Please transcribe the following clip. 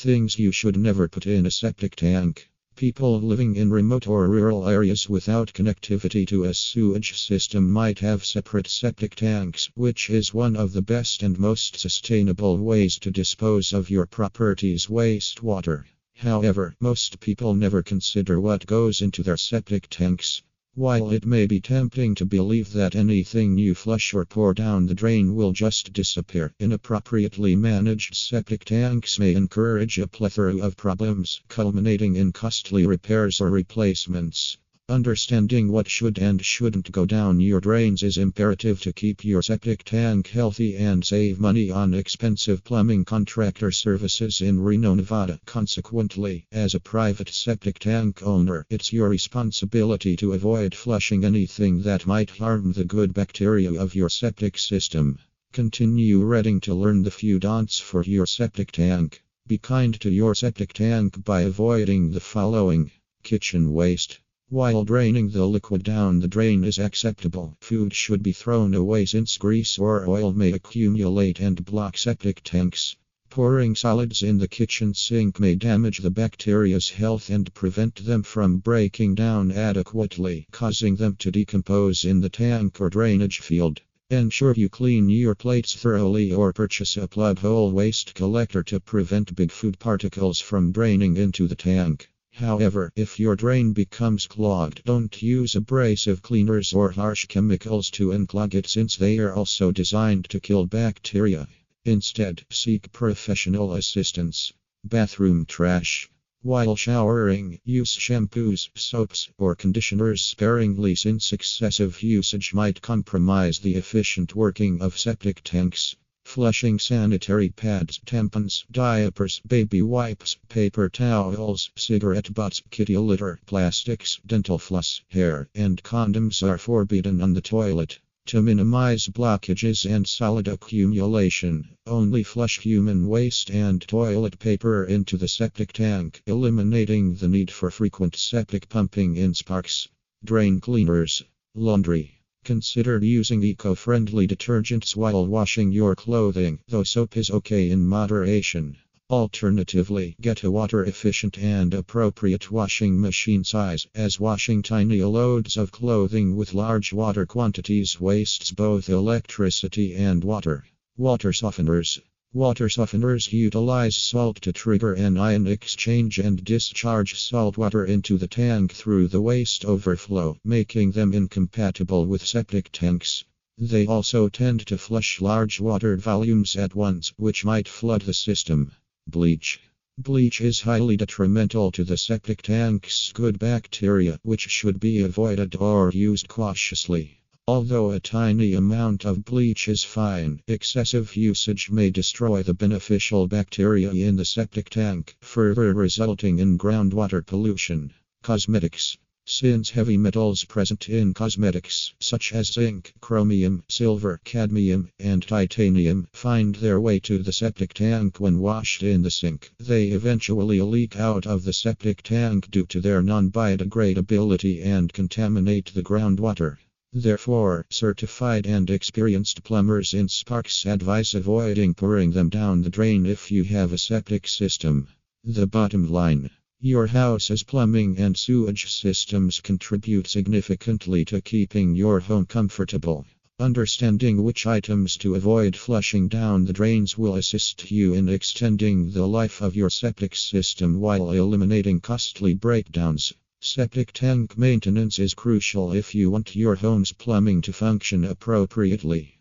Things you should never put in a septic tank. People living in remote or rural areas without connectivity to a sewage system might have separate septic tanks, which is one of the best and most sustainable ways to dispose of your property's wastewater. However, most people never consider what goes into their septic tanks. While it may be tempting to believe that anything you flush or pour down the drain will just disappear, inappropriately managed septic tanks may encourage a plethora of problems, culminating in costly repairs or replacements. Understanding what should and shouldn't go down your drains is imperative to keep your septic tank healthy and save money on expensive plumbing contractor services in Reno, Nevada. Consequently, as a private septic tank owner, it's your responsibility to avoid flushing anything that might harm the good bacteria of your septic system. Continue reading to learn the few don'ts for your septic tank. Be kind to your septic tank by avoiding the following kitchen waste. While draining the liquid down the drain is acceptable, food should be thrown away since grease or oil may accumulate and block septic tanks. Pouring solids in the kitchen sink may damage the bacteria's health and prevent them from breaking down adequately, causing them to decompose in the tank or drainage field. Ensure you clean your plates thoroughly or purchase a plug hole waste collector to prevent big food particles from draining into the tank. However, if your drain becomes clogged, don't use abrasive cleaners or harsh chemicals to unclog it since they are also designed to kill bacteria. Instead, seek professional assistance. Bathroom trash. While showering, use shampoos, soaps, or conditioners sparingly since excessive usage might compromise the efficient working of septic tanks. Flushing sanitary pads, tampons, diapers, baby wipes, paper towels, cigarette butts, kitty litter, plastics, dental floss, hair, and condoms are forbidden on the toilet. To minimize blockages and solid accumulation, only flush human waste and toilet paper into the septic tank, eliminating the need for frequent septic pumping in Sparks. Drain cleaners, laundry. Consider using eco friendly detergents while washing your clothing, though soap is okay in moderation. Alternatively, get a water efficient and appropriate washing machine size, as washing tiny loads of clothing with large water quantities wastes both electricity and water. Water softeners. Water softeners utilize salt to trigger an ion exchange and discharge salt water into the tank through the waste overflow, making them incompatible with septic tanks. They also tend to flush large water volumes at once, which might flood the system. Bleach. Bleach is highly detrimental to the septic tank's good bacteria, which should be avoided or used cautiously. Although a tiny amount of bleach is fine, excessive usage may destroy the beneficial bacteria in the septic tank, further resulting in groundwater pollution. Cosmetics since heavy metals present in cosmetics, such as zinc, chromium, silver, cadmium, and titanium, find their way to the septic tank when washed in the sink, they eventually leak out of the septic tank due to their non biodegradability and contaminate the groundwater. Therefore, certified and experienced plumbers in Sparks advise avoiding pouring them down the drain if you have a septic system. The bottom line your house's plumbing and sewage systems contribute significantly to keeping your home comfortable. Understanding which items to avoid flushing down the drains will assist you in extending the life of your septic system while eliminating costly breakdowns. Septic tank maintenance is crucial if you want your home's plumbing to function appropriately.